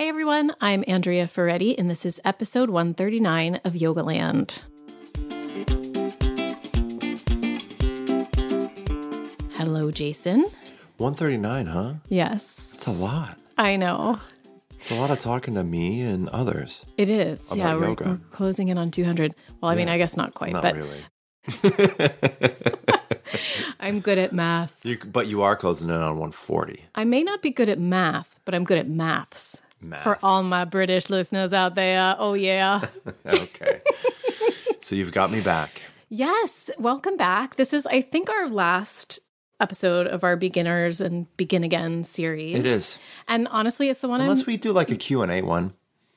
Hey everyone, I'm Andrea Ferretti, and this is episode 139 of Yogaland. Hello, Jason. 139, huh? Yes. It's a lot. I know. It's a lot of talking to me and others. It is. yeah, we're, we're closing in on 200. Well, I mean, I guess not quite, Not but really. I'm good at math. You, but you are closing in on 140. I may not be good at math, but I'm good at maths. For all my British listeners out there, oh yeah. Okay. so you've got me back. Yes, welcome back. This is, I think, our last episode of our beginners and begin again series. It is. and honestly, it's the one Unless I'm. we do like a Q&A one.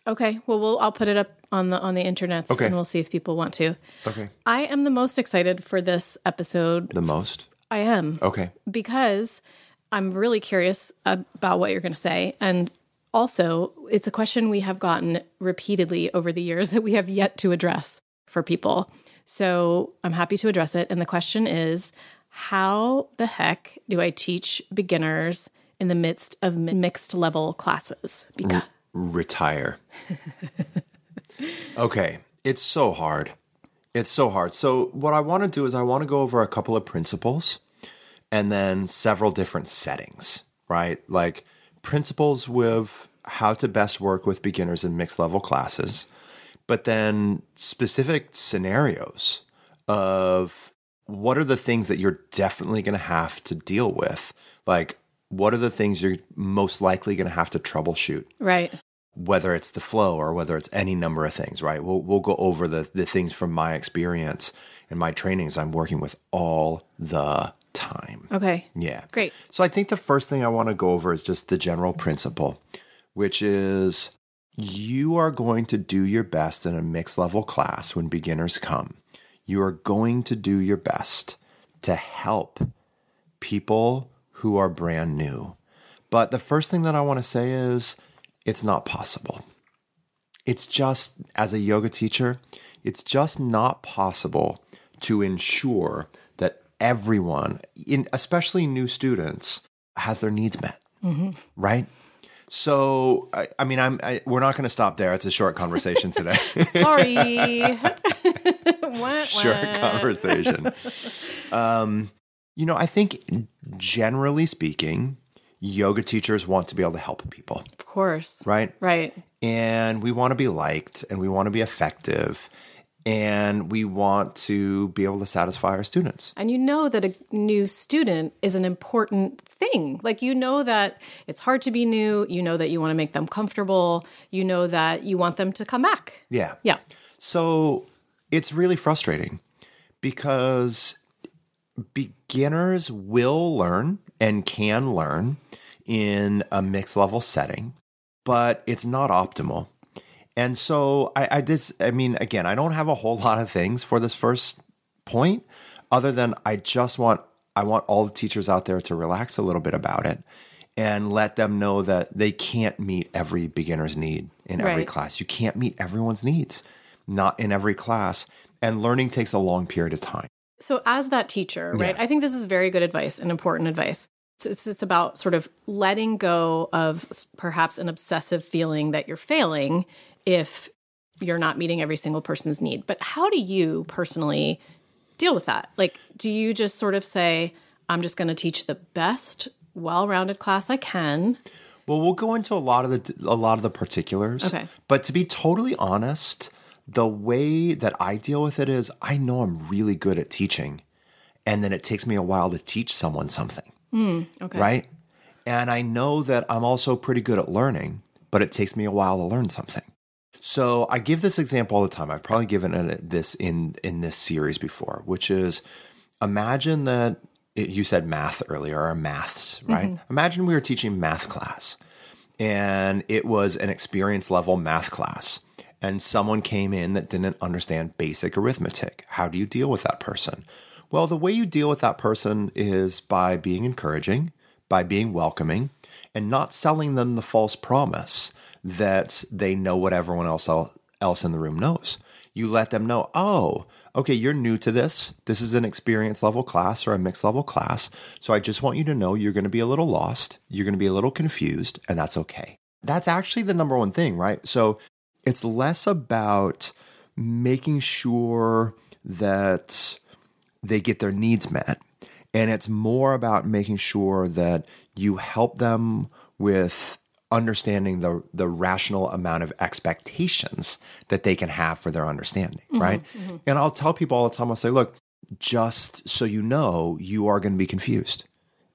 Okay, well, we'll I'll put it up on the on the internet, Okay. and we'll see if people want to. Okay. I am the most excited for this episode. The most? I am Okay. because I'm really curious about what you're going to say, and also it's a question we have gotten repeatedly over the years that we have yet to address for people. So I'm happy to address it. And the question is how the heck do I teach beginners in the midst of mi- mixed level classes? Because Retire. okay. It's so hard. It's so hard. So what I want to do is I want to go over a couple of principles and then several different settings, right? Like principles with how to best work with beginners in mixed level classes, but then specific scenarios of what are the things that you're definitely going to have to deal with? Like, what are the things you're most likely going to have to troubleshoot? right. whether it's the flow or whether it's any number of things, right? We'll we'll go over the the things from my experience and my trainings I'm working with all the time. Okay. Yeah. Great. So I think the first thing I want to go over is just the general principle, which is you are going to do your best in a mixed level class when beginners come. You are going to do your best to help people who are brand new. But the first thing that I want to say is it's not possible. It's just, as a yoga teacher, it's just not possible to ensure everyone, in, especially new students, has their needs met. Right? So, I, I mean, I'm. I, we're not going to stop there. It's a short conversation today. Sorry. Short conversation. um, you know, I think generally speaking, yoga teachers want to be able to help people, Of course. right? Right. And we want to be liked and we want to be effective and we want to be able to satisfy our students. And you know that a new student is an important thing. Like, you know that it's hard to be new. You know that you want to make them comfortable. You know that you want them to come back. Yeah. Yeah. So it's really frustrating because beginners will learn and can learn in a mixed level setting, but it's not optimal. And so I, I this I mean again, I don't have a whole lot of things for this first point other than I just want I want all the teachers out there to relax a little bit about it and let them know that they can't meet every beginner's need in every Right. class. You can't meet everyone's needs, not in every class. And learning takes a long period of time. So, as that teacher, right, Yeah. I think this is very good advice and important advice. So it's, it's about sort of letting go of perhaps an obsessive feeling that you're failing if you're not meeting every single person's need. But how do you personally deal with that? Like, do you just sort of say, I'm just going to teach the best, well rounded class I can? Well, we'll go into a lot of the a lot of the particulars. Okay. But to be totally honest, the way that I deal with it is I know I'm really good at teaching, and then it takes me a while to teach someone something. Hmm, okay. Right? And I know that I'm also pretty good at learning, but it takes me a while to learn something. So I give this example all the time. I've probably given it this in in this series before, which is imagine that it, you said math earlier or maths, right? Mm-hmm. Imagine we were teaching math class and it was an experience level math class and someone came in that didn't understand basic arithmetic. How do you deal with that person? Well, the way you deal with that person is by being encouraging, by being welcoming, and not selling them the false promise that they know what everyone else else in the room knows. You let them know, "Oh, okay, you're new to this. This is an experience level class or a mixed level class. So I just want you to know you're going to be a little lost, you're going to be a little confused, and that's okay." That's actually the number one thing, right? So it's less about making sure that they get their needs met. And it's more about making sure that you help them with understanding the the rational amount of expectations that they can have for their understanding, mm-hmm, right? Mm-hmm. And I'll tell people all the time, I'll say, look, just so you know, you are going to be confused.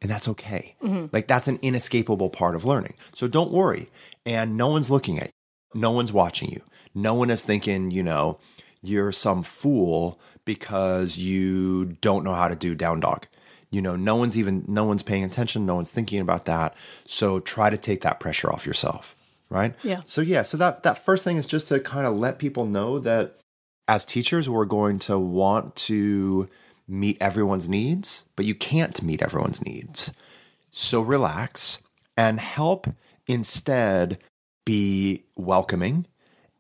And that's okay. Mm-hmm. Like that's an inescapable part of learning. So don't worry. And no one's looking at you. No one's watching you. No one is thinking, you know, you're some fool because you don't know how to do down dog. You know, no one's even no one's paying attention, no one's thinking about that. So try to take that pressure off yourself, right? Yeah. So yeah, so that that first thing is just to kind of let people know that as teachers we're going to want to meet everyone's needs, but you can't meet everyone's needs. So relax and help instead be welcoming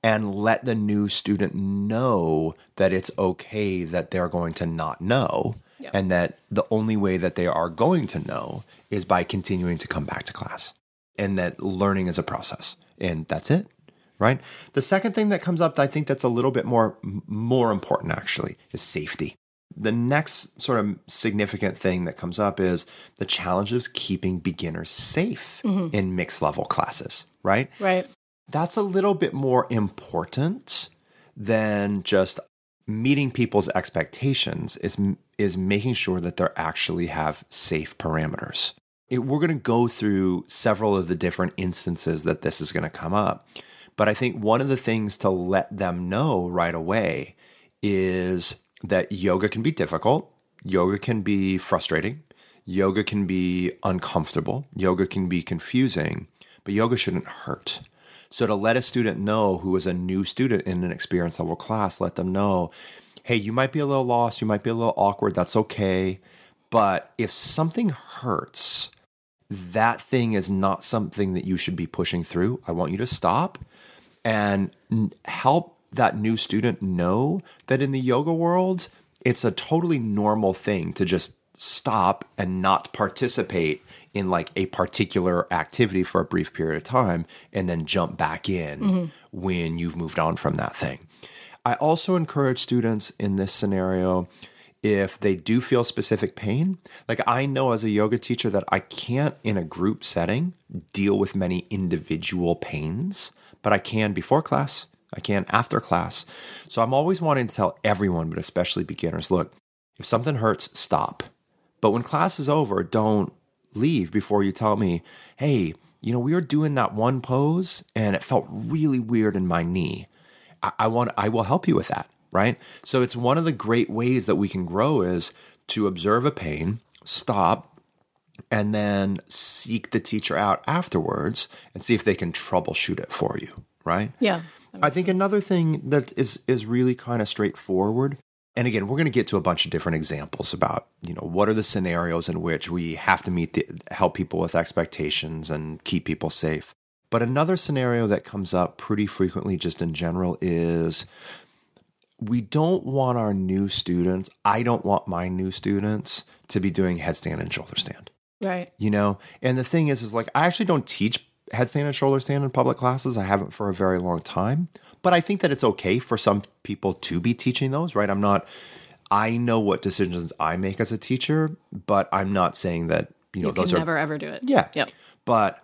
and let the new student know that it's okay that they're going to not know Yep. and that the only way that they are going to know is by continuing to come back to class and that learning is a process and that's it right? The second thing that comes up i think that's a little bit more more important actually is safety. The next sort of significant thing that comes up is the challenge of keeping beginners safe mm-hmm. in mixed level classes right? Right. that's a little bit more important than just meeting people's expectations. Is is making sure that they actually have safe parameters. It, we're going to go through several of the different instances that this is going to come up, but I think one of the things to let them know right away is that yoga can be difficult, yoga can be frustrating, yoga can be uncomfortable, yoga can be confusing, but yoga shouldn't hurt. So to let a student know who is a new student in an experience level class, let them know, hey, you might be a little lost, you might be a little awkward, that's okay. But if something hurts, that thing is not something that you should be pushing through. I want you to stop and help that new student know that in the yoga world, it's a totally normal thing to just stop and not participate in like a particular activity for a brief period of time and then jump back in mm-hmm. when you've moved on from that thing. I also encourage students in this scenario if they do feel specific pain. Like I know as a yoga teacher that I can't in a group setting deal with many individual pains, but I can before class, I can after class. So I'm always wanting to tell everyone, but especially beginners, look, if something hurts, stop. But when class is over, don't leave before you tell me, hey, you know, we were doing that one pose and it felt really weird in my knee. I, I want I will help you with that, right? So it's one of the great ways that we can grow is to observe a pain, stop, and then seek the teacher out afterwards and see if they can troubleshoot it for you, right? Yeah. I think another thing that is is really kind of straightforward. And again, we're going to get to a bunch of different examples about, you know, what are the scenarios in which we have to meet the help people with expectations and keep people safe. But another scenario that comes up pretty frequently just in general is we don't want our new students, I don't want my new students to be doing headstand and shoulder stand Right. you know and the thing is is like i actually don't teach headstand and shoulder stand in public classes i haven't for a very long time but i think that it's okay for some people to be teaching those right i'm not i know what decisions i make as a teacher but i'm not saying that you know You those can are never ever do it. yeah Yep. but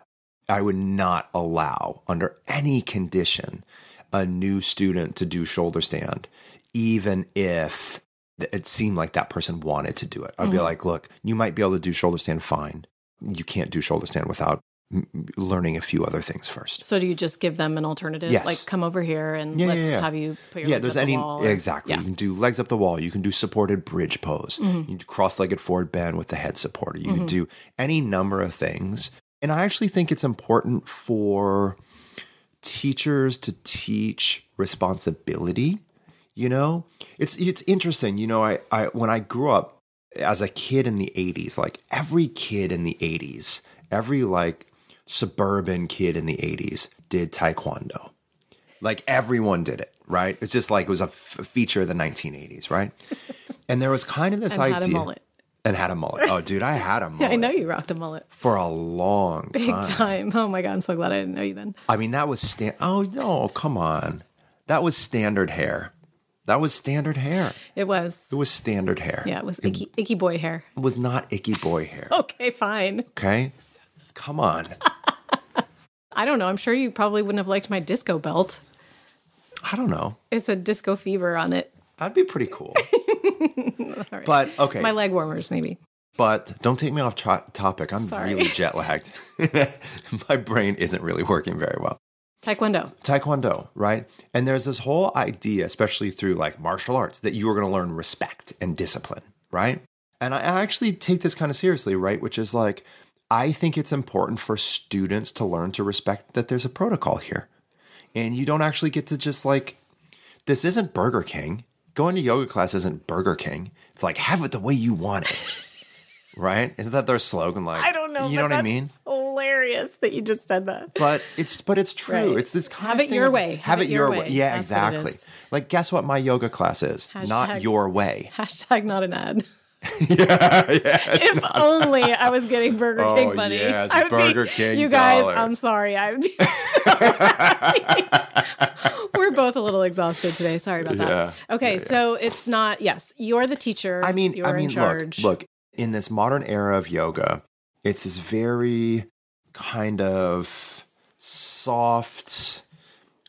i would not allow under any condition a new student to do shoulder stand even if it seemed like that person wanted to do it i'd be like look you might be able to do shoulder stand fine you can't do shoulder stand without m- learning a few other things first So do you just give them an alternative? Yes. Like come over here and Yeah, yeah, let's yeah. have you put your yeah legs there's up any the wall or- exactly Yeah. you can do legs up the wall you can do supported bridge pose Mm-hmm. you cross-legged forward bend with the head supporter you can do any number of things and i actually think it's important for teachers to teach responsibility you know? It's it's interesting you know i i when i grew up as a kid in the 80s like every kid in the 80s every like suburban kid in the 80s did taekwondo. Like everyone did it right? It's just like it was a f- feature of the 1980s right? And there was kind of this And idea had a mullet. And had a mullet. Oh, dude, I had a mullet I know you rocked a mullet. for a long Big time. time. Oh my God. I'm so glad I didn't know you then. I mean, that was stand. Oh no, come on, that was standard hair. That was standard hair. It was. It was standard hair. Yeah, it was icky, icky boy hair. It was not icky boy hair. Okay, fine. Okay, come on. I don't know. I'm sure you probably wouldn't have liked my disco belt. I don't know. It's a disco fever on it. That'd be pretty cool. Right. But okay, my leg warmers, maybe. but don't take me off topic. I'm Sorry. really jet lagged. My brain isn't really working very well. Taekwondo. Taekwondo, right? And there's this whole idea, especially through like martial arts, that you are going to learn respect and discipline, right? And I actually take this kind of seriously, right? Which is like, I think it's important for students to learn to respect that there's a protocol here. And you don't actually get to just like, this isn't Burger King. Going to yoga class isn't Burger King. It's like, have it the way you want it. right? Isn't that their slogan? Like, I don't know. You know what I mean? Hilarious that you just said that. but it's but it's true. Right. It's this kind Have of it thing your of- way. Have, it your way. Yeah, That's exactly. Like, guess what? My yoga class is not your way. Hashtag not an ad. yeah, yeah. If only I was getting Burger Oh, King money. yes, I would be- Burger King You guys, dollars. I'm sorry. I would be sorry. We're both a little exhausted today. Sorry about that. Yeah. Okay, so it's not. Yes, you're the teacher. I mean, you're I mean, in charge. look, look. In this modern era of yoga, it's this very kind of soft,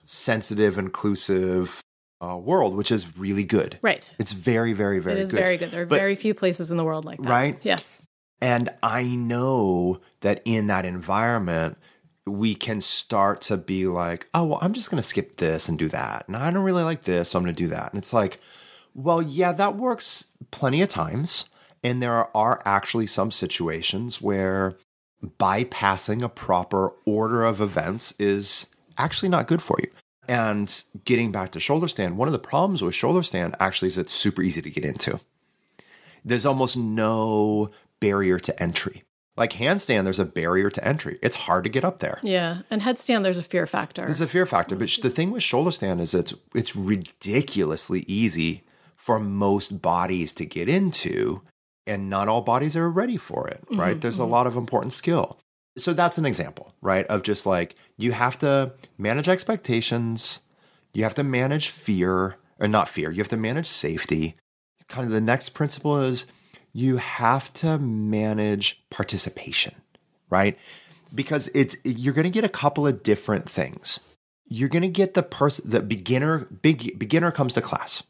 sensitive, inclusive uh, world, which is really good. Right. It's very, very, very it is good. very good. There are But- very few places in the world like that. Right? Yes. And I know that in that environment, we can start to be like, oh, well, I'm just going to skip this and do that. And I don't really like this, so I'm going to do that. And it's like, well, yeah, that works plenty of times. And there are actually some situations where bypassing a proper order of events is actually not good for you. And getting back to shoulder stand, one of the problems with shoulder stand actually is it's super easy to get into there's almost no barrier to entry. Like handstand, there's a barrier to entry. It's hard to get up there. Yeah. And headstand, there's a fear factor. There's a fear factor. But the thing with shoulder stand is it's it's ridiculously easy for most bodies to get into, and not all bodies are ready for it. Right? Mm-hmm, there's a mm-hmm. lot of important skill. So that's an example, right? Of just like you have to manage expectations, you have to manage fear, or not fear. You have to manage safety. Kind of the next principle is you have to manage participation, right? Because it's you're going to get a couple of different things. You're going to get the person the beginner big beginner comes to class.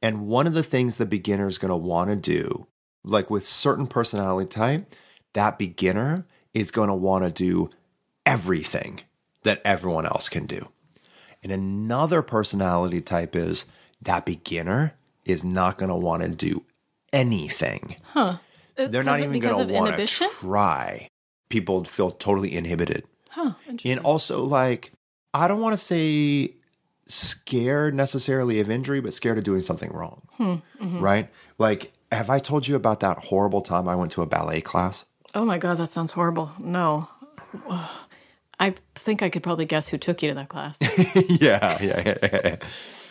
And one of the things the beginner is going to want to do, like with certain personality type, that beginner is going to want to do everything that everyone else can do. And another personality type is that beginner is not going to want to do anything. huh. Uh, They're not even going to want to try. People feel totally inhibited. Huh. And also, like, I don't want to say scared necessarily of injury, but scared of doing something wrong. Hmm, mm-hmm. Right? Like, have I told you about that horrible time I went to a ballet class? Oh my God, that sounds horrible. No. I think I could probably guess who took you to that class yeah, yeah, yeah, yeah.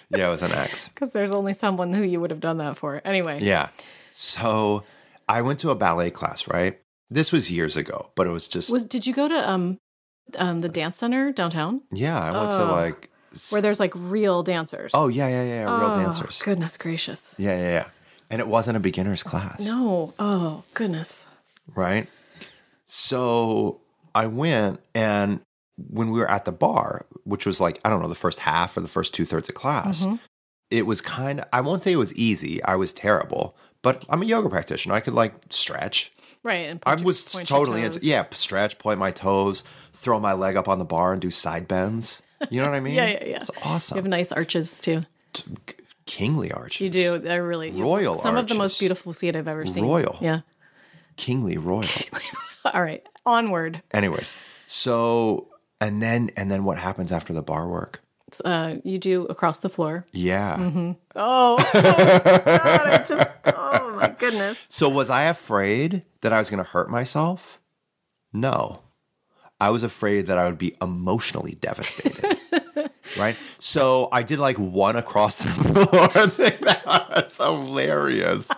Yeah, it was an ex. because there's only someone who you would have done that for. Anyway. Yeah. So I went to a ballet class, right? This was years ago, but it was just, Was did you go to um um the dance center downtown yeah, I went to Oh. like, where there's like real dancers? oh, yeah, yeah, yeah, real Oh, dancers. Goodness gracious. Yeah, yeah, yeah. And it wasn't a beginner's class. No. Oh goodness. Right? So I went, and when we were at the bar, which was like, I don't know, the first half or the first two thirds of class, Mhm. it was kind of, I won't say it was easy. I was terrible, but I'm a yoga practitioner. I could like stretch. Right. And I was your totally into, yeah, stretch, point my toes, throw my leg up on the bar and do side bends. You know what I mean? Yeah, yeah, yeah. It's awesome. You have nice arches too. Kingly arches. You do. They're really Royal Some of the most beautiful feet I've ever seen. Royal. Yeah. Kingly royal. All right. Onward. Anyways, so, and then, and then what happens after the bar work? It's, uh, you do across the floor. Yeah. Oh, oh God, I just, oh my goodness. So was I afraid that I was going to hurt myself? No. I was afraid that I would be emotionally devastated. right? So I did like one across the floor thing. That's hilarious.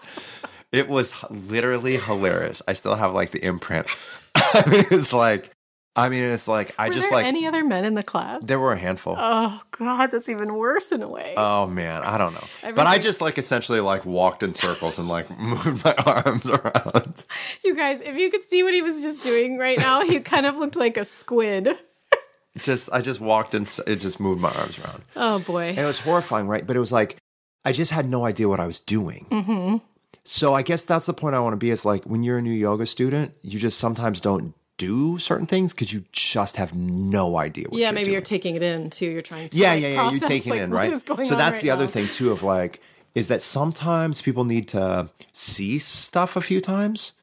It was literally hilarious. I still have like the imprint. I mean, it's like, I mean, it's like I Were just there like any other men in the class? there were a handful. oh God, that's even worse in a way. Oh man, I don't know. But I just like essentially like walked in circles and like moved my arms around. you guys, if you could see what he was just doing right now, he kind of looked like a squid. Just I just walked and it just moved my arms around. Oh boy. And it was horrifying, right? But it was like I just had no idea what I was doing. Mm-hmm. So I guess that's the point I want to be is like when you're a new yoga student, you just sometimes don't do certain things because you just have no idea what yeah, maybe doing. you're taking it in too. You're trying to yeah, like, yeah, yeah. You're taking like, in, right? So that's right the other thing too of like is that sometimes people need to see stuff a few times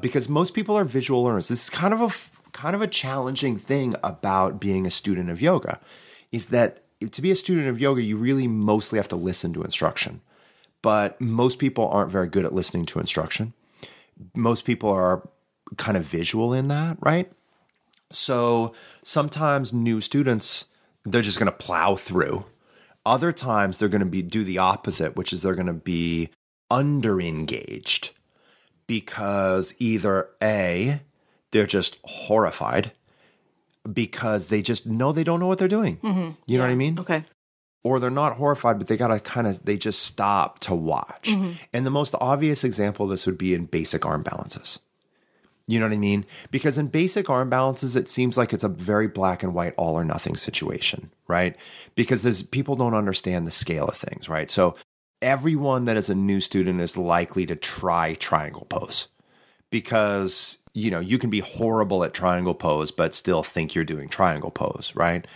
because most people are visual learners. This is kind of a kind of a challenging thing about being a student of yoga is that to be a student of yoga, you really mostly have to listen to instruction. But most people aren't very good at listening to instruction. Most people are kind of visual in that, right? So sometimes new students, they're just going to plow through. Other times they're going to be do the opposite, which is they're going to be under engaged because either A, they're just horrified because they just know they don't know what they're doing. Mm-hmm. You know what I mean? Okay. Or they're not horrified, but they gotta kind of they just stop to watch. Mm-hmm. And the most obvious example of this would be in basic arm balances. You know what I mean? Because in basic arm balances, it seems like it's a very black and white, all or nothing situation, right? Because there's people don't understand the scale of things, right? So everyone that is a new student is likely to try triangle pose because you know you can be horrible at triangle pose but still think you're doing triangle pose right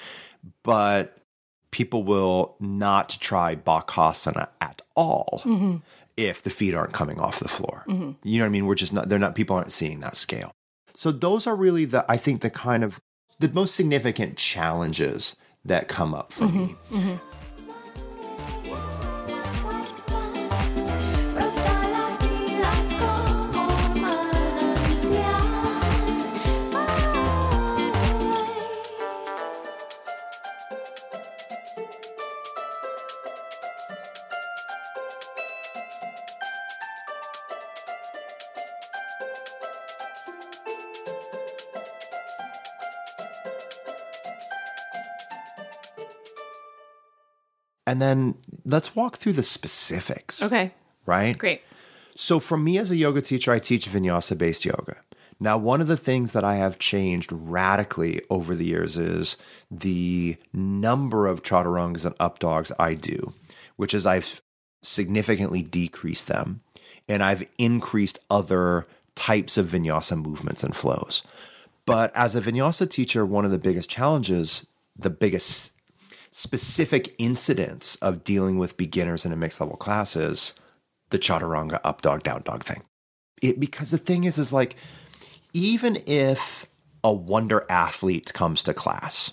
but people will not try bakasana at all mm-hmm. if the feet aren't coming off the floor. Mm-hmm. You know what i mean? We're just not they're not people aren't seeing that scale. So those are really the i think the kind of the most significant challenges that come up for mm-hmm. me and then let's walk through the specifics Okay. right Great. So, for me as a yoga teacher, I teach vinyasa based yoga. Now, one of the things that I have changed radically over the years is the number of chaturangas and up dogs I do, which is I've significantly decreased them and I've increased other types of vinyasa movements and flows. But as a vinyasa teacher, one of the biggest challenges, the biggest specific incidents of dealing with beginners in a mixed level class is the chaturanga up dog down dog thing. It because the thing is is like even if a wonder athlete comes to class,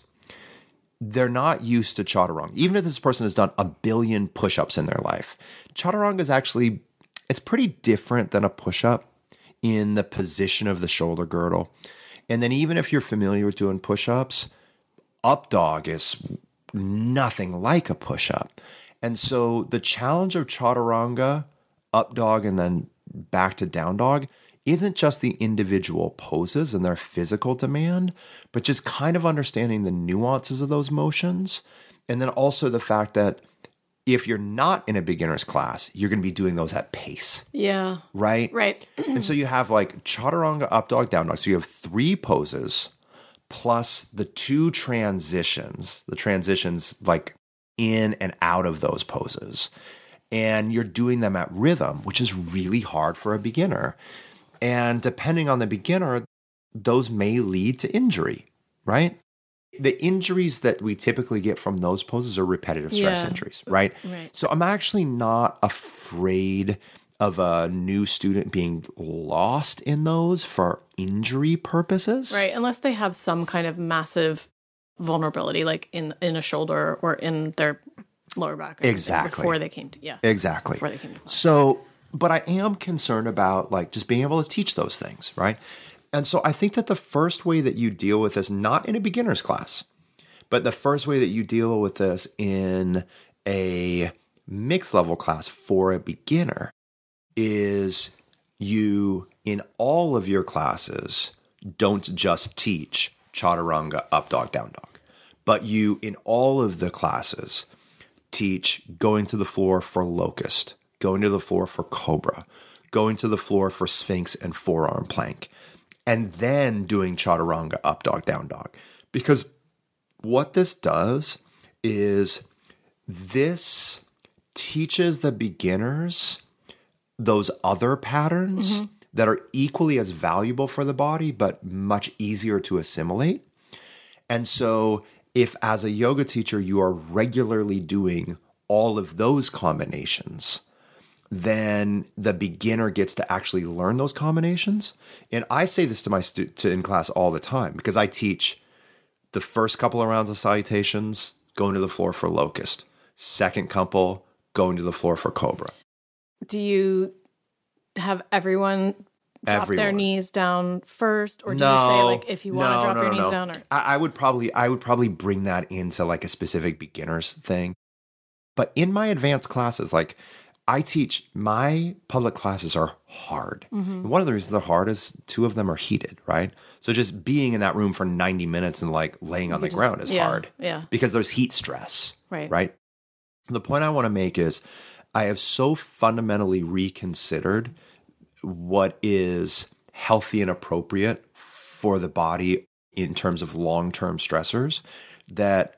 they're not used to chaturanga. Even if this person has done a billion push-ups in their life, chaturanga is actually it's pretty different than a push-up in the position of the shoulder girdle. And then even if you're familiar with doing push-ups, up dog is nothing like a push up. And so the challenge of chaturanga, up dog, and then back to down dog isn't just the individual poses and their physical demand, but just kind of understanding the nuances of those motions. And then also the fact that if you're not in a beginner's class, you're going to be doing those at pace, Yeah. right? Right. and so you have like chaturanga, up dog, down dog. So you have three poses plus the two transitions, the transitions like in and out of those poses. And you're doing them at rhythm, which is really hard for a beginner. And depending on the beginner, those may lead to injury, right? The injuries that we typically get from those poses are repetitive stress Yeah. injuries, right? Right. So I'm actually not afraid of a new student being lost in those for injury purposes. Right. Unless they have some kind of massive vulnerability, like in in a shoulder or in their lower back. Exactly. Before they came to yeah. Exactly. Before they came to class. So, but I am concerned about like just being able to teach those things, right? And so I think that the first way that you deal with this, not in a beginner's class, but the first way that you deal with this in a mixed level class for a beginner is you, in all of your classes, don't just teach chaturanga, up dog, down dog, but you, in all of the classes, teach going to the floor for locust, going to the floor for cobra, going to the floor for sphinx and forearm plank, and then doing chaturanga, up dog, down dog. Because what this does is this teaches the beginners those other patterns mm-hmm. that are equally as valuable for the body, but much easier to assimilate. And so, if as a yoga teacher you are regularly doing all of those combinations, then the beginner gets to actually learn those combinations. And I say this to my stu- to in class all the time because I teach the first couple of rounds of salutations going to the floor for locust, second couple going to the floor for cobra. Do you have everyone drop their knees down first, or do no, you say like if you want to no, drop no, your knees down? Or I, I would probably I would probably bring that into like a specific beginners thing. But in my advanced classes, like I teach my public classes are hard. Mm-hmm. One of the reasons they're hard is two of them are heated, right? So just being in that room for 90 minutes and like laying on the just- ground is yeah, hard. yeah. Because there's heat stress. Right. Right. The point I want to make is I have so fundamentally reconsidered what is healthy and appropriate for the body in terms of long term stressors that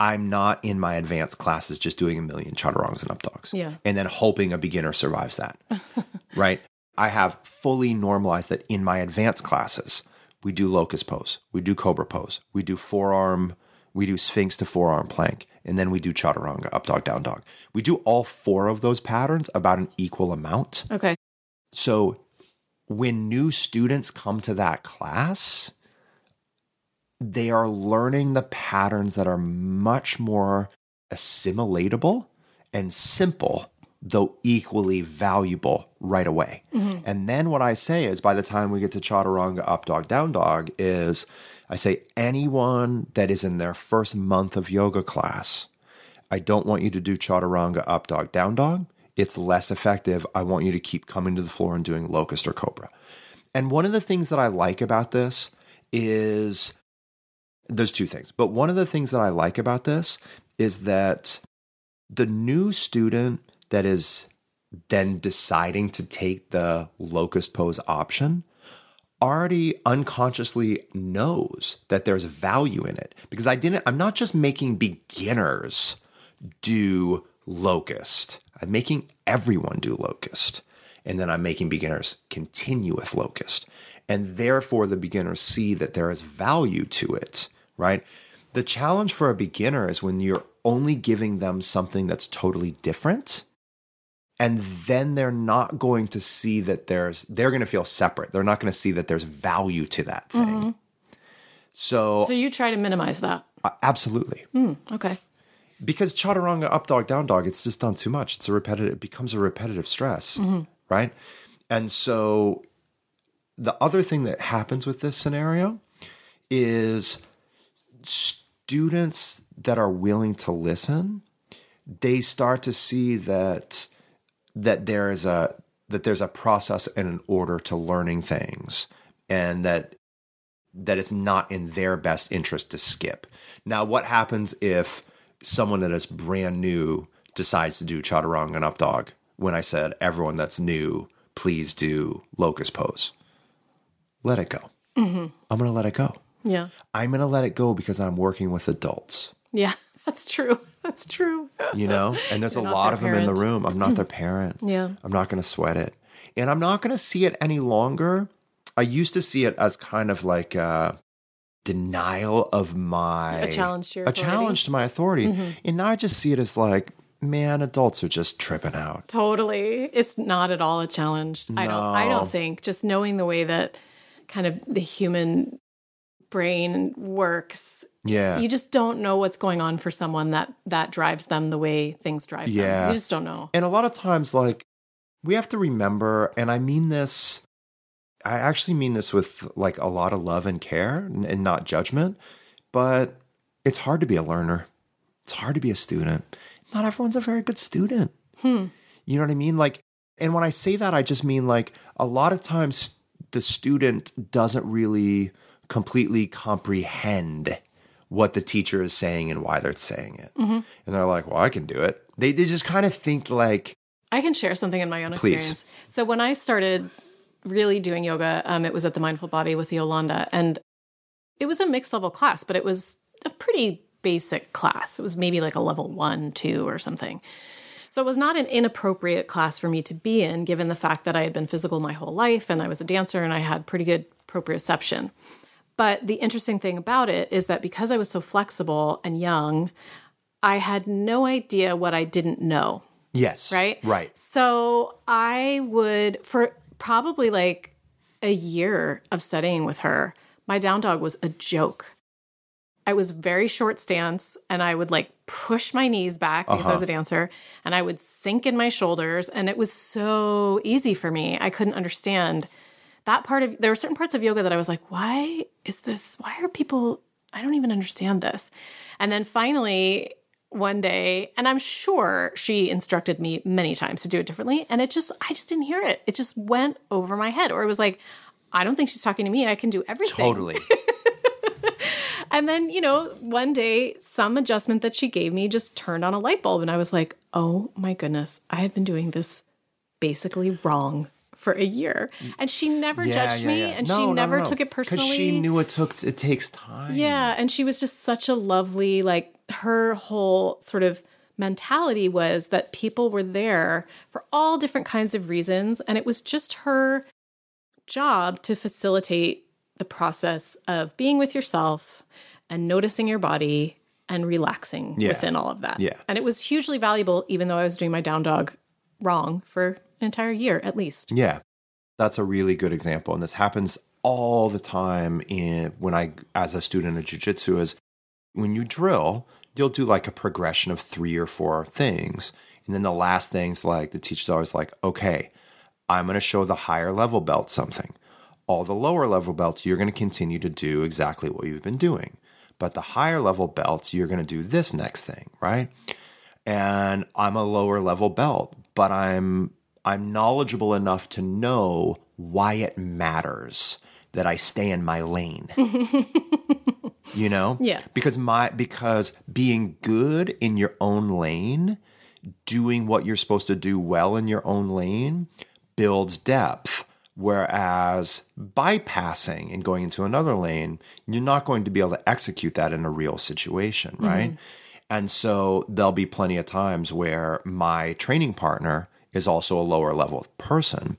I'm not in my advanced classes just doing a million chaturangas and up dogs. Yeah. And then hoping a beginner survives that. right. I have fully normalized that in my advanced classes, we do locust pose, we do cobra pose, we do forearm, we do sphinx to forearm plank, and then we do chaturanga, up dog, down dog. We do all four of those patterns about an equal amount. okay, So when new students come to that class, they are learning the patterns that are much more assimilatable and simple, though equally valuable right away. Mm-hmm. And then what I say is by the time we get to chaturanga, up dog, down dog, is I say anyone that is in their first month of yoga class, I don't want you to do chaturanga, up dog, down dog. It's less effective. I want you to keep coming to the floor and doing locust or cobra. And one of the things that I like about this is there's two things, but one of the things that I like about this is that the new student that is then deciding to take the locust pose option already unconsciously knows that there's value in it because I didn't I'm not just making beginners do locust. I'm making everyone do locust. And then I'm making beginners continue with locust. And therefore, the beginners see that there is value to it, right? The challenge for a beginner is when you're only giving them something that's totally different. And then they're not going to see that there's, they're going to feel separate. They're not going to see that there's value to that thing. So, so you try to minimize that. uh, absolutely. Okay, because chaturanga up dog down dog it's just done too much it's a repetitive it becomes a repetitive stress right and so the other thing that happens with this scenario is students that are willing to listen they start to see that that there is a that there's a process and an order to learning things and that that it's not in their best interest to skip. Now, what happens if someone that is brand new decides to do chaturanga and up dog when I said everyone that's new, please do locust pose? Let it go. Mm-hmm. I'm going to let it go. yeah, I'm going to let it go because I'm working with adults, yeah, that's true. That's true. you know? And there's a You're not lot their of them in the room. I'm not their parent. Yeah. I'm not going to sweat it. And I'm not going to see it any longer. I used to see it as kind of like a denial of my A challenge to your a challenge to my authority. Mm-hmm. And now I just see it as like, man, adults are just tripping out. Totally. It's not at all a challenge. I don't I don't think just knowing the way that kind of the human brain works. Yeah. You just don't know what's going on for someone that that drives them the way things drive them. Yeah. You just don't know. And a lot of times, like, we have to remember, and I mean this, I actually mean this with like a lot of love and care and, and not judgment, but it's hard to be a learner. It's hard to be a student. Not everyone's a very good student. Hmm. You know what I mean? Like, And when I say that, I just mean like a lot of times the student doesn't really completely comprehend what the teacher is saying and why they're saying it. Mm-hmm. And they're like, well, I can do it. They, they just kind of think like, I can share something in my own Please. experience. So when I started really doing yoga, um, it was at the Mindful Body with Yolanda, and it was a mixed level class, but it was a pretty basic class. It was maybe like a level one, two, or something. So it was not an inappropriate class for me to be in, given the fact that I had been physical my whole life and I was a dancer and I had pretty good proprioception. But the interesting thing about it is that because I was so flexible and young, I had no idea what I didn't know yes. right? Right. So I would, for probably like a year of studying with her, my down dog was a joke. I was very short stance and I would like push my knees back because I was a uh-huh. dancer and I would sink in my shoulders. And it was so easy for me. I couldn't understand that part of, there were certain parts of yoga that I was like, why is this, why are people, I don't even understand this. And then finally, one day, and I'm sure she instructed me many times to do it differently. And it just, I just didn't hear it. It just went over my head. Or it was like, I don't think she's talking to me. I can do everything. Totally. And then, you know, one day, some adjustment that she gave me just turned on a light bulb. And I was like, oh my goodness, I have been doing this basically wrong for a year. And she never judged me and she never took it personally. Because she knew it took it takes time. Yeah, and she was just such a lovely like her whole sort of mentality was that people were there for all different kinds of reasons and it was just her job to facilitate the process of being with yourself and noticing your body and relaxing Yeah. within all of that. Yeah. And it was hugely valuable even though I was doing my down dog wrong for entire year at least. Yeah. That's a really good example. And this happens all the time in when I as a student of jujitsu is when you drill, you'll do like a progression of three or four things. And then the last thing's like the teacher's always like, okay, I'm gonna show the higher level belt something. All the lower level belts, you're gonna continue to do exactly what you've been doing. But the higher level belts, you're gonna do this next thing, right? and I'm a lower level belt, but I'm I'm knowledgeable enough to know why it matters that I stay in my lane. you know? Yeah. Because my because being good in your own lane, doing what you're supposed to do well in your own lane builds depth. Whereas bypassing and going into another lane, you're not going to be able to execute that in a real situation, right? Mm-hmm. And so there'll be plenty of times where my training partner is also a lower level person,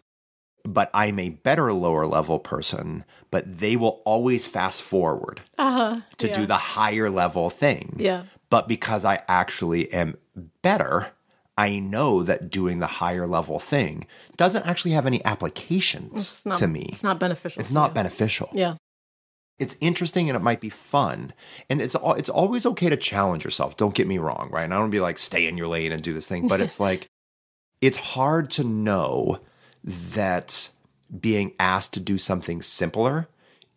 but I'm a better lower level person, but they will always fast forward Uh-huh. to do the higher level thing. Yeah. But because I actually am better, I know that doing the higher level thing doesn't actually have any applications not, to me. It's not beneficial. It's not you. beneficial Yeah. it's interesting and it might be fun. And it's it's always okay to challenge yourself. Don't get me wrong, right? And I don't be like stay in your lane and do this thing, but it's like it's hard to know that being asked to do something simpler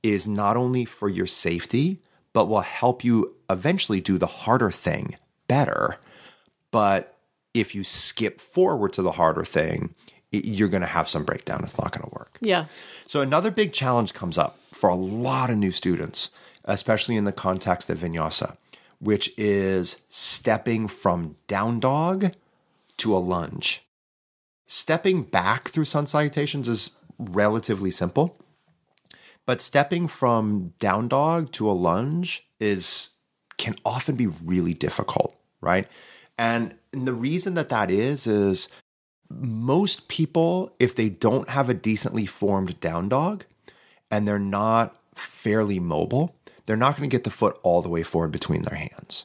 is not only for your safety, but will help you eventually do the harder thing better. But if you skip forward to the harder thing, it- you're going to have some breakdown. It's not going to work. Yeah. So another big challenge comes up for a lot of new students, especially in the context of vinyasa, which is stepping from down dog to a lunge. Stepping back through sun salutations is relatively simple, but stepping from down dog to a lunge is can often be really difficult, right? And the reason that that is is most people, if they don't have a decently formed down dog and they're not fairly mobile, they're not going to get the foot all the way forward between their hands.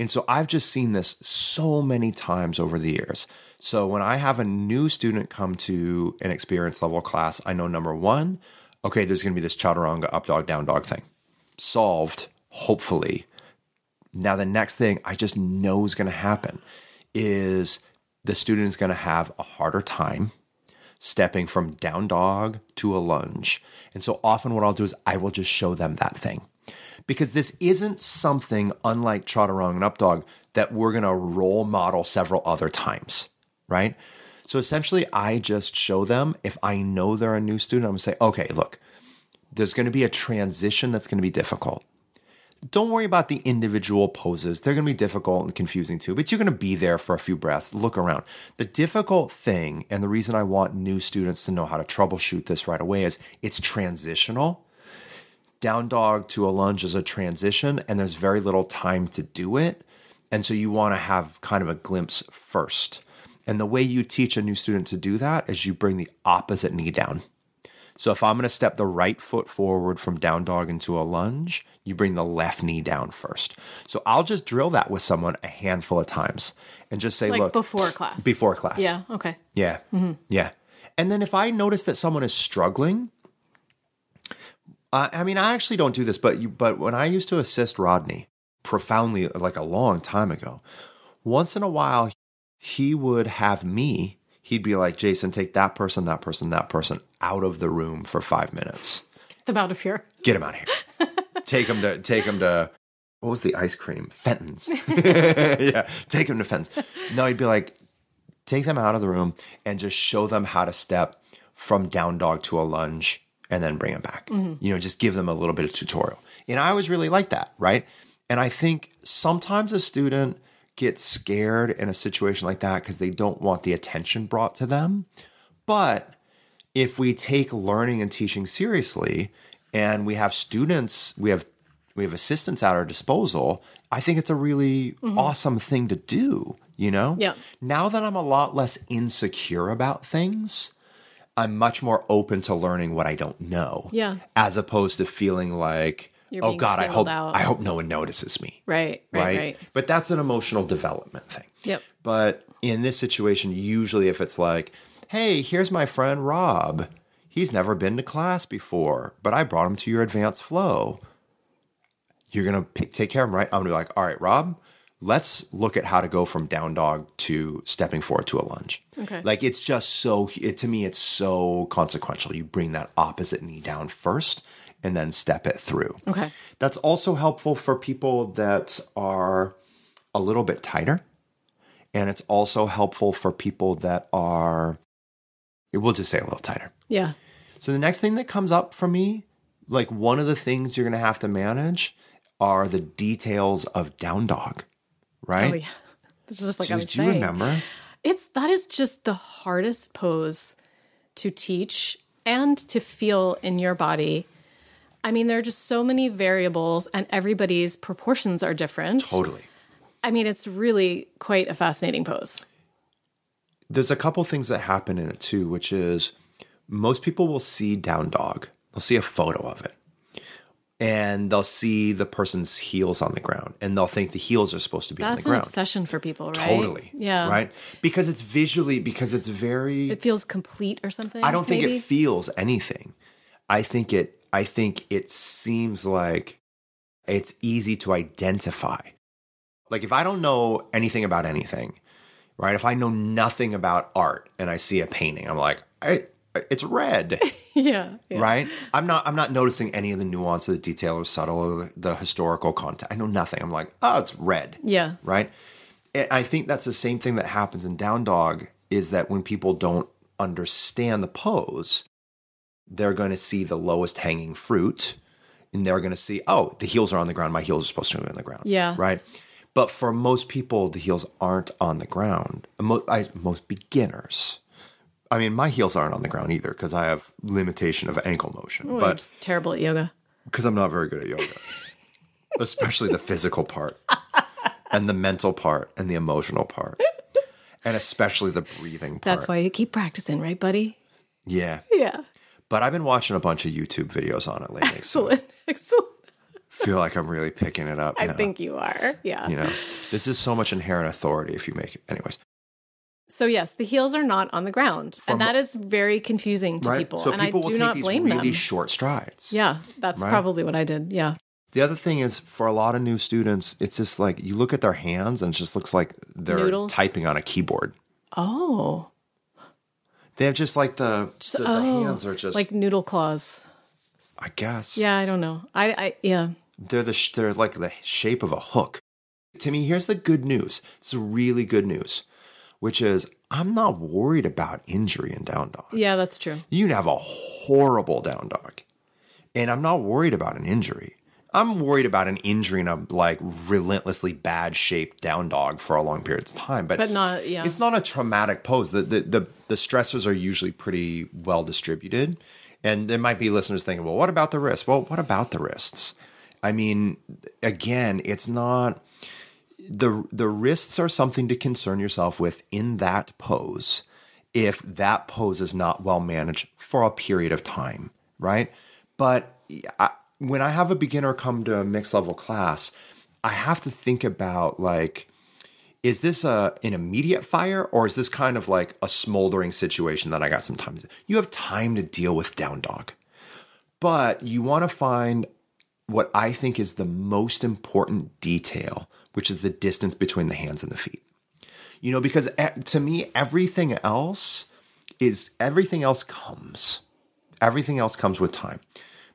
And so I've just seen this so many times over the years. So when I have a new student come to an experience level class, I know number one, okay, there's going to be this chaturanga up dog, down dog thing. Solved, hopefully. Now, the next thing I just know is going to happen is the student is going to have a harder time stepping from down dog to a lunge. And so often what I'll do is I will just show them that thing. Because this isn't something unlike chaturanga and up dog that we're going to role model several other times, right? So essentially, I just show them if I know they're a new student, I'm gonna say, okay, look, there's gonna be a transition that's gonna be difficult. Don't worry about the individual poses. They're going to be difficult and confusing too, but you're going to be there for a few breaths. Look around. The difficult thing, and the reason I want new students to know how to troubleshoot this right away, is it's transitional. Down dog to a lunge is a transition, and there's very little time to do it. And so you want to have kind of a glimpse first. And the way you teach a new student to do that is you bring the opposite knee down. So if I'm going to step the right foot forward from down dog into a lunge, you bring the left knee down first. So I'll just drill that with someone a handful of times and just say, Like look, before class. before class. Yeah. Okay. Yeah. Yeah. And then if I notice that someone is struggling, uh, I mean, I actually don't do this, but you, but when I used to assist Rodney profoundly, like a long time ago, once in a while, he would have me, he'd be like, Jason, take that person, that person, that person out of the room for five minutes. The out of here. Get him out of here. take him to, take him to, what was the ice cream? Fenton's. yeah. Take him to Fenton's. No, he'd be like, take them out of the room and just show them how to step from down dog to a lunge and then bring them back. Mm-hmm. You know, just give them a little bit of tutorial. And I always really like that, right? And I think sometimes a student gets scared in a situation like that because they don't want the attention brought to them. But if we take learning and teaching seriously and we have students, we have we have assistants at our disposal, I think it's a really mm-hmm. awesome thing to do, you know? Yeah. Now that I'm a lot less insecure about things, I'm much more open to learning what I don't know. Yeah. As opposed to feeling like, You're oh God, I hope out. I hope no one notices me. Right. Right. Right. But that's an emotional development thing. Yep. But in this situation, usually if it's like, hey, here's my friend Rob. He's never been to class before, but I brought him to your advanced flow. You're going to take care of him, right? I'm going to be like, all right, Rob, let's look at how to go from down dog to stepping forward to a lunge. Okay. Like it's just so, it, to me, it's so consequential. You bring that opposite knee down first and then step it through. Okay. That's also helpful for people that are a little bit tighter. And it's also helpful for people that are, we'll just say a little tighter. Yeah. So the next thing that comes up for me, like one of the things you're going to have to manage are the details of down dog, right? Oh yeah. This is just like So I was do you remember? It's that is just the hardest pose to teach and to feel in your body. I mean, there are just so many variables and everybody's proportions are different. Totally. I mean, it's really quite a fascinating pose. There's a couple things that happen in it too, which is most people will see down dog. They'll see a photo of it. And they'll see the person's heels on the ground and they'll think the heels are supposed to be on the ground. That's an obsession for people, right? Totally. Yeah. Right? Because it's visually because it's very It feels complete or something. I don't think it feels anything. I think it I think it seems like it's easy to identify. Like if I don't know anything about anything, right? If I know nothing about art and I see a painting, I'm like, I, it's red, yeah, yeah. right? I'm not I'm not noticing any of the nuance of the detail or subtle or the, the historical content. I know nothing. I'm like, oh, it's red Yeah. right? And I think that's the same thing that happens in down dog is that when people don't understand the pose, they're going to see the lowest hanging fruit and they're going to see, oh, the heels are on the ground. My heels are supposed to be on the ground. Yeah. Right. But for most people, the heels aren't on the ground. Most, I, most beginners. I mean, my heels aren't on the ground either because I have limitation of ankle motion. Ooh, but terrible at yoga. because I'm not very good at yoga, especially the physical part and the mental part and the emotional part, and especially the breathing part. That's why you keep practicing, right, buddy? Yeah. Yeah. But I've been watching a bunch of YouTube videos on it lately, so Excellent. Excellent. I feel like I'm really picking it up. I now. think you are. Yeah. you know, this is so much inherent authority if you make it. Anyways, So yes, the heels are not on the ground, From- and that is very confusing to right? people. so and people I do not these blame really them. short strides. yeah, that's Right? probably what I did. Yeah. The other thing is, for a lot of new students, it's just like you look at their hands and it just looks like they're Noodles? typing on a keyboard. Oh, They have just like the, the, the oh, hands are just like noodle claws. I guess. Yeah, I don't know. I, I yeah. They're the sh- they're like the shape of a hook. To me, here's the good news. It's really good news. which is I'm not worried about injury in down dog. Yeah, that's true. You can have a horrible down dog, and I'm not worried about an injury. I'm worried about an injury in a like relentlessly bad shaped down dog for a long period of time, but But not- yeah. It's not a traumatic pose. The, the the the stressors are usually pretty well distributed, and there might be listeners thinking, well, what about the wrists? Well, what about the wrists? I mean, again, it's not the the wrists are something to concern yourself with in that pose if that pose is not well managed for a period of time, right? But I, when I have a beginner come to a mixed level class, I have to think about like is this a an immediate fire or is this kind of like a smoldering situation that I got some time to you have time to deal with down dog. But you want to find what I think is the most important detail, which is the distance between the hands and the feet. You know, because eh, to me, everything else is everything else comes. Everything else comes with time.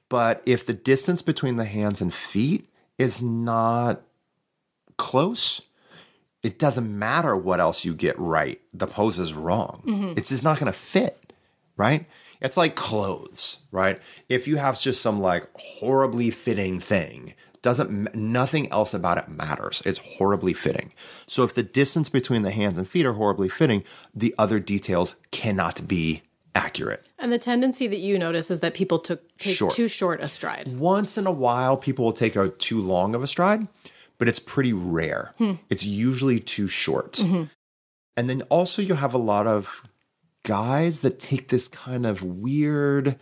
But if the distance between the hands and feet is not close, it doesn't matter what else you get right. The pose is wrong. Mm-hmm. It's just not going to fit, right? It's like clothes, right? If you have just some like horribly fitting thing, doesn't nothing else about it matters. It's horribly fitting. So if the distance between the hands and feet are horribly fitting, the other details cannot be accurate. And the tendency that you notice is that people took take Short. too short a stride. Once in a while, people will take a too long of a stride, but it's pretty rare. Hmm. It's usually too short. Mm-hmm. And then also, you have a lot of guys that take this kind of weird,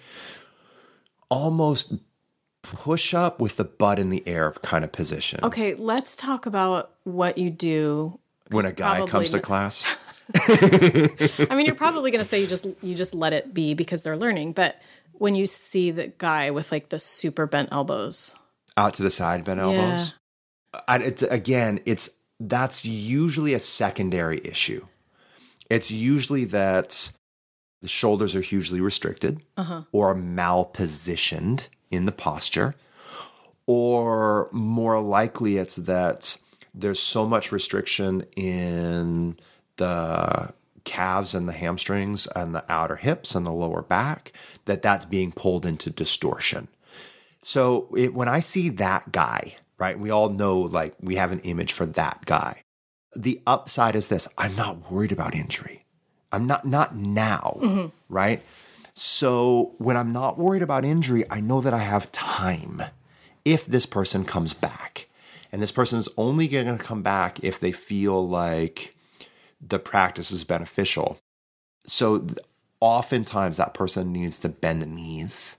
almost push up with the butt in the air kind of position. Okay, let's talk about what you do. When a guy Probably comes to not. class, I mean, you're probably going to say you just you just let it be because they're learning, but when you see the guy with like the super bent elbows, out to the side, bent elbows. I, it's, again, it's that's usually a secondary issue. It's usually that the shoulders are hugely restricted uh-huh. or malpositioned in the posture, or more likely, it's that there's so much restriction in the calves and the hamstrings and the outer hips and the lower back that that's being pulled into distortion. So it, when I see that guy, right, we all know like we have an image for that guy. The upside is this: I'm not worried about injury. I'm not not now, mm-hmm. right? So when I'm not worried about injury, I know that I have time. If this person comes back, and this person is only going to come back if they feel like the practice is beneficial. So oftentimes that person needs to bend the knees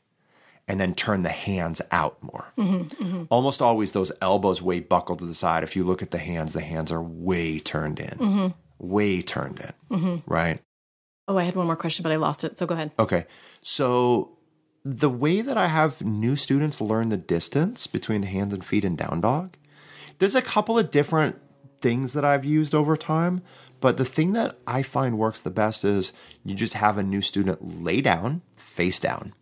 and then turn the hands out more. Mm-hmm, mm-hmm. Almost always those elbows way buckled to the side. If you look at the hands, the hands are way turned in, mm-hmm. way turned in, right? oh, I had one more question, but I lost it. So go ahead. Okay. So the way that I have new students learn the distance between hands and feet and down dog, there's a couple of different things that I've used over time. But the thing that I find works the best is you just have a new student lay down, face down,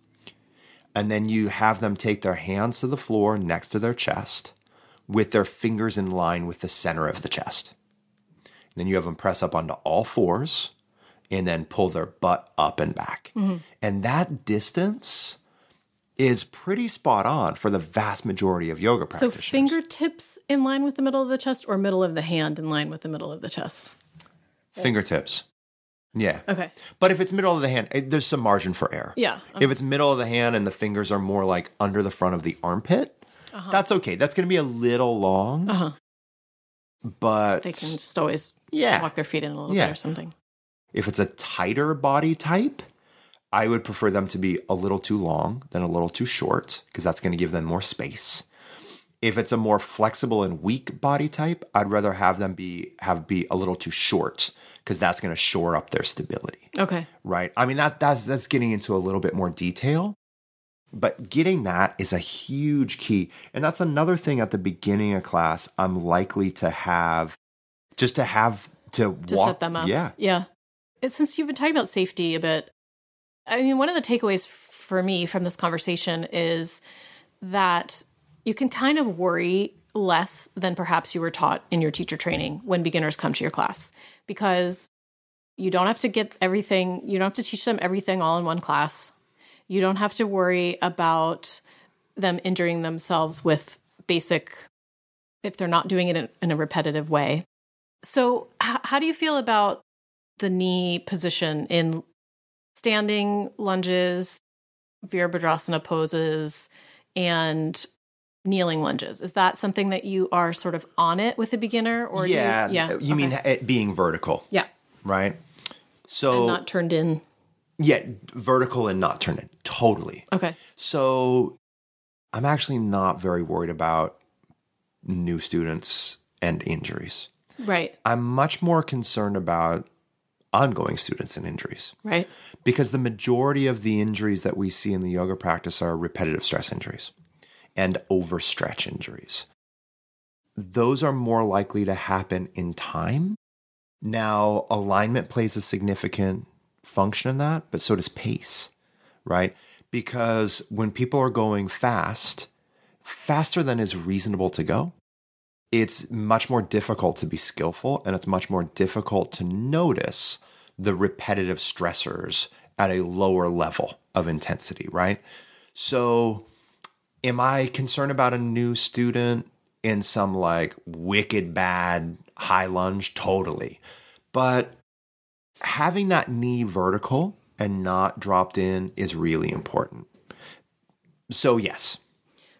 and then you have them take their hands to the floor next to their chest with their fingers in line with the center of the chest. Then you have them press up onto all fours and then pull their butt up and back. Mm-hmm. And that distance is pretty spot on for the vast majority of yoga So fingertips in line with the middle of the chest, or middle of the hand in line with the middle of the chest. Fingertips. Yeah. Okay. But if it's middle of the hand, eh, there's some margin for error. Yeah. If it's middle of the hand and the fingers are more like under the front of the armpit, that's okay. That's going to be a little long. Uh huh. But They can just always yeah, walk their feet in a little Yeah. bit or something. if it's a tighter body type, I would prefer them to be a little too long than a little too short because that's going to give them more space. If it's a more flexible and weak body type, I'd rather have them be have be a little too short because that's going to shore up their stability. Okay. right? I mean that that's that's getting into a little bit more detail, but getting that is a huge key, and that's another thing at the beginning of class I'm likely to have just to have to, To walk, set them up. Yeah, Yeah. It- Since you've been talking about safety a bit, I mean, one of the takeaways for me from this conversation is that you can kind of worry less than perhaps you were taught in your teacher training when beginners come to your class because You don't have to get everything, you don't have to teach them everything all in one class. You don't have to worry about them injuring themselves with basic, if they're not doing it in, a repetitive way. So, h- how do you feel about the knee position in standing lunges, Virabhadrasana poses, and kneeling lunges? Is that something that you are sort of on it with a beginner, or yeah, you, yeah, You mean it being vertical, yeah, right? So not turned in? yeah, vertical and not turned in. Totally. Okay, So I'm actually not very worried about new students and injuries. right, I'm much more concerned about ongoing students and injuries right, because the majority of the injuries that we see in the yoga practice are repetitive stress injuries and overstretch injuries. Those are more likely to happen in time. Now, alignment plays a significant function in that, but so does pace, right? Because when people are going fast, faster than is reasonable to go, it's much more difficult to be skillful and it's much more difficult to notice the repetitive stressors at a lower level of intensity, right? So, am I concerned about a new student in some like wicked bad high lunge? Totally. But having that knee vertical and not dropped in is really important. So, yes,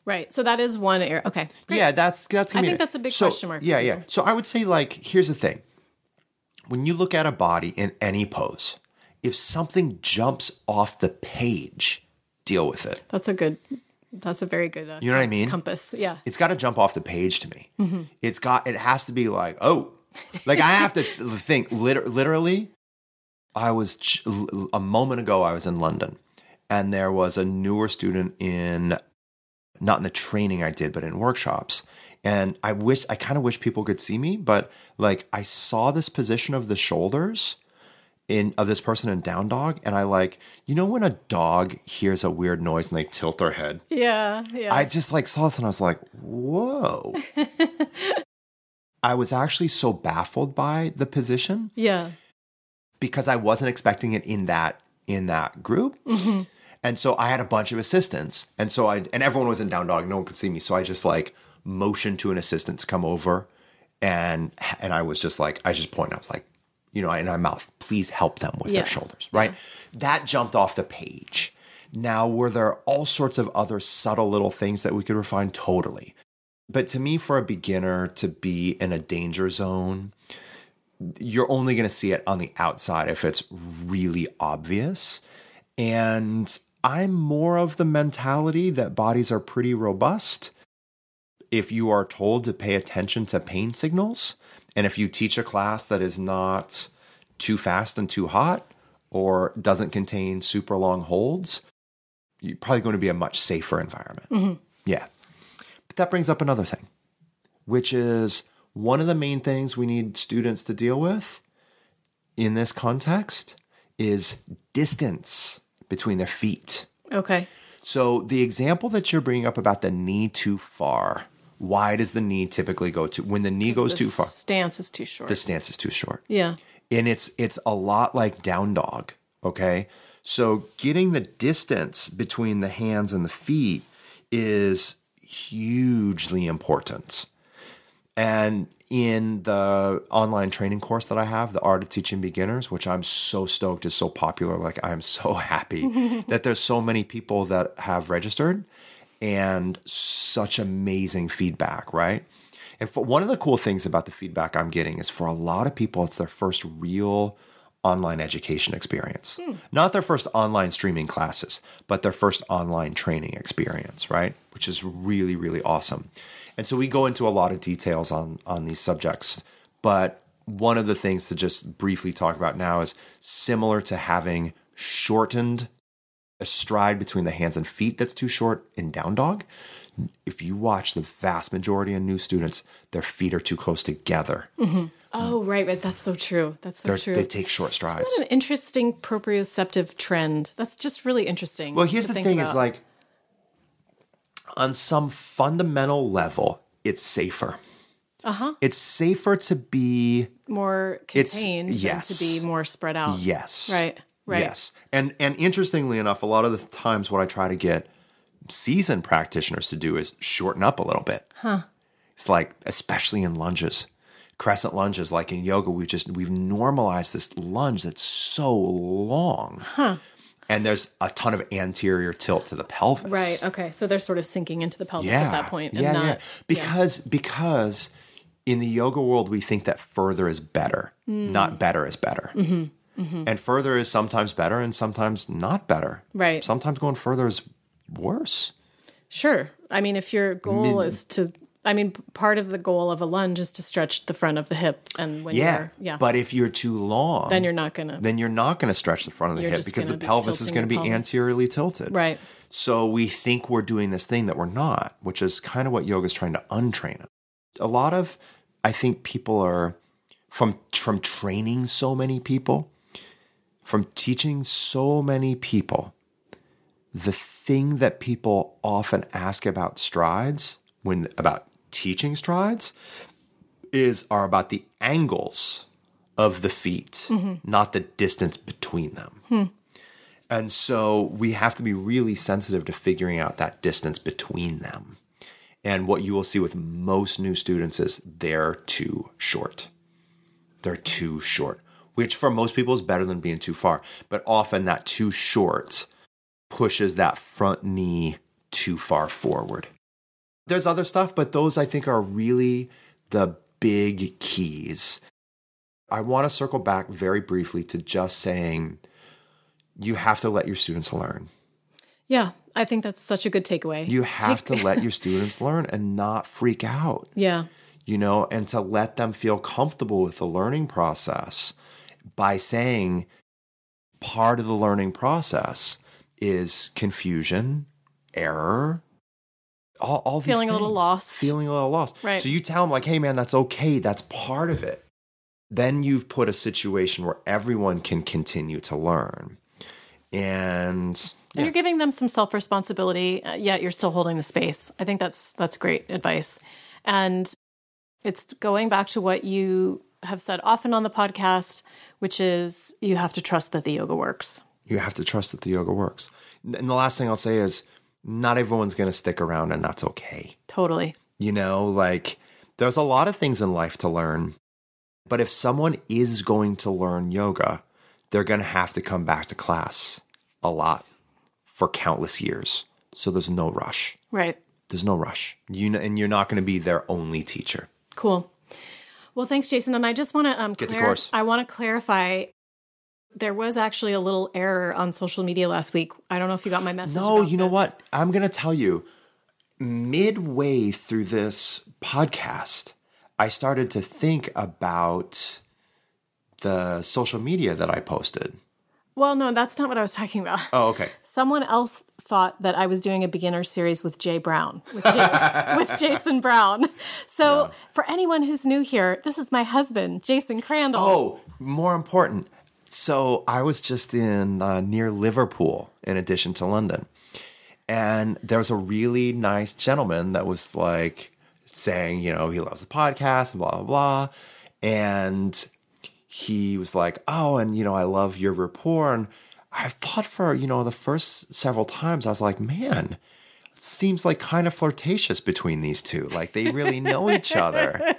right. So that is one area. Okay, great. yeah, that's that's. I think it. that's a big So, question mark Yeah, yeah. So I would say like, here's the thing: when you look at a body in any pose, if something jumps off the page, deal with it. that's a good. That's a very good. Uh, You know what I mean? Compass. Yeah. It's got to jump off the page to me. Mm-hmm. It's got. It has to be like, oh, like I have to think. Liter- literally, I was ch- a moment ago. I was in London, and there was a newer student in, not in the training I did, but in workshops. And I wish I kind of wish people could see me, but like I saw this position of the shoulders in of this person in down dog, and I like you know when a dog hears a weird noise and they tilt their head. Yeah. Yeah. I just like saw this and I was like, whoa. I was actually so baffled by the position yeah. because I wasn't expecting it in that in that group. Mm-hmm. And so I had a bunch of assistants. And so I and everyone was in down dog, no one could see me. So I just like motioned to an assistant to come over and and I was just like I just pointed, I was like, you know, in our mouth, please help them with Yeah. their shoulders, right? That jumped off the page. Now, were there all sorts of other subtle little things that we could refine? Totally. But to me, for a beginner to be in a danger zone, you're only going to see it on the outside if it's really obvious. And I'm more of the mentality that bodies are pretty robust. If you are told to pay attention to pain signals, and if you teach a class that is not too fast and too hot or doesn't contain super long holds, you're probably going to be a much safer environment. Mm-hmm. Yeah. But that brings up another thing, which is one of the main things we need students to deal with in this context is distance between their feet. Okay. So the example that you're bringing up about the knee too far, why does the knee typically go to when the knee goes The too far? Stance is too short. The stance is too short yeah. and it's it's a lot like down dog okay so getting the distance between the hands and the feet is hugely important and in the online training course that I have, the Art of Teaching Beginners, which I'm so stoked is so popular. Like, I'm so happy that there's so many people that have registered and such amazing feedback, right? And for, one of the cool things about the feedback I'm getting is for a lot of people, it's their first real online education experience. Hmm. Not their first online streaming classes, but their first online training experience, right? Which is really, really awesome. And so we go into a lot of details on on these subjects, but one of the things to just briefly talk about now is similar to having shortened a stride between the hands and feet that's too short in down dog. If you watch the vast majority of new students, their feet are too close together. Oh, right, right. That's so true. That's so They're- true. They take short strides. That's an interesting proprioceptive trend. That's just really interesting. Well, here's the thing: is like on some fundamental level, it's safer. uh huh, It's safer to be more more It's- contained yes. than to be more spread out. Yes. Right. Right. Yes. And and interestingly enough, a lot of the times what I try to get seasoned practitioners to do is shorten up a little bit. Huh. It's like especially in lunges. Crescent lunges, like in yoga, we've just we've normalized this lunge that's so long. Huh. And there's a ton of anterior tilt to the pelvis. Right. Okay. So they're sort of sinking into the pelvis Yeah. at that point, and yeah, not yeah. Because because in the yoga world we think that further is better, Mm. not better is better. Mm-hmm. Mm-hmm. And further is sometimes better and sometimes not better. Right. Sometimes going further is worse. Sure. I mean, if your goal is to, I mean, part of the goal of a lunge is to stretch the front of the hip, and when Yeah. you're, yeah, But if you're too long, then you're not gonna, then you're not going to stretch the front of the hip because the be pelvis is going to be pelvis. anteriorly tilted. right? So we think we're doing this thing that we're not, which is kind of what yoga is trying to untrain us. A lot of, I think people are from from training so many people, from teaching so many people. The thing that people often ask about strides when about teaching strides is are about the angles of the feet, mm-hmm. not the distance between them. Hmm. And so we have to be really sensitive to figuring out that distance between them. And what you will see with most new students is they're too short. They're too short, which for most people is better than being too far. But often that too short pushes that front knee too far forward. There's other stuff, but those I think are really the big keys. I want to circle back very briefly to just saying you have to let your students learn. Yeah, I think that's such a good takeaway. You have to let your students learn and not freak out, yeah, you know, and to let them feel comfortable with the learning process by saying part of the learning process is confusion, error, all, all Feeling a little lost. Feeling a little lost. Right. So you tell them, like, hey, man, that's okay. That's part of it. Then you've put a situation where everyone can continue to learn. And and you're giving them some self responsibility, uh, yet you're still holding the space. I think that's that's great advice, and it's going back to what you have said often on the podcast, which is you have to trust that the yoga works. you have to trust that the yoga works. And the last thing I'll say is not everyone's going to stick around, and that's okay. Totally. You know, like there's a lot of things in life to learn. But if someone is going to learn yoga, they're going to have to come back to class a lot for countless years. So there's no rush. Right. There's no rush. You know, and you're not going to be their only teacher. Cool. Well, thanks, Jason. And I just want to um, Get the course. I want to clarify. There was actually a little error on social media last week. I don't know if you got my message. No, you know this. what? I'm going to tell you midway through this podcast, I started to think about the social media that I posted. Well, no, that's not what I was talking about. Oh, okay. Someone else thought that I was doing a beginner series with Jay Brown, with, Jay, with Jason Brown. So, for anyone who's new here, this is my husband, Jason Crandell. Oh, more important. So I was just in uh, near Liverpool, in addition to London, and there was a really nice gentleman that was like saying, you know, he loves the podcast and blah blah blah, and he was like, oh, and you know, I love your rapport, and I thought for you know the first several times I was like, man. it Seems like kind of flirtatious between these two. Like they really know each other.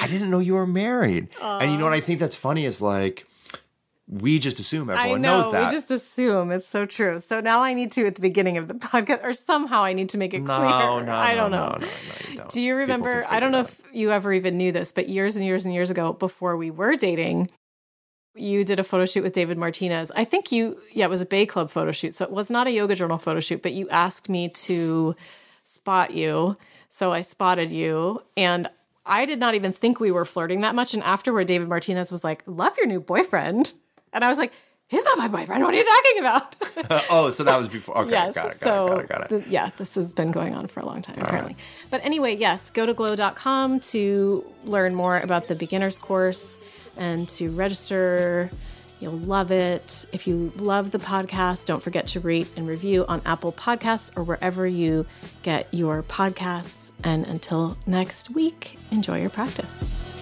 I didn't know you were married. And you know what I think that's funny is like we just assume everyone know. knows that. We just assume it's so true. So now I need to at the beginning of the podcast, or somehow I need to make it no, clear. no, I don't no, know. no, no, you don't. Do you remember? I don't know if you ever even knew this, but years and years and years ago, before we were dating, you did a photo shoot with David Martinez. I think you, yeah, it was a Bay Club photo shoot. So it was not a yoga journal photo shoot, but you asked me to spot you. So I spotted you. And I did not even think we were flirting that much. And afterward, David Martinez was like, Love your new boyfriend. And I was like, He's not my boyfriend. What are you talking about? oh, so that was before. Okay, yes. got it, got so, it, got it, got it. th- yeah, this has been going on for a long time, apparently. But anyway, yes, go to glow.com to learn more about the beginner's course and to register. You'll love it. If you love the podcast, don't forget to rate and review on Apple Podcasts or wherever you get your podcasts. And until next week, enjoy your practice.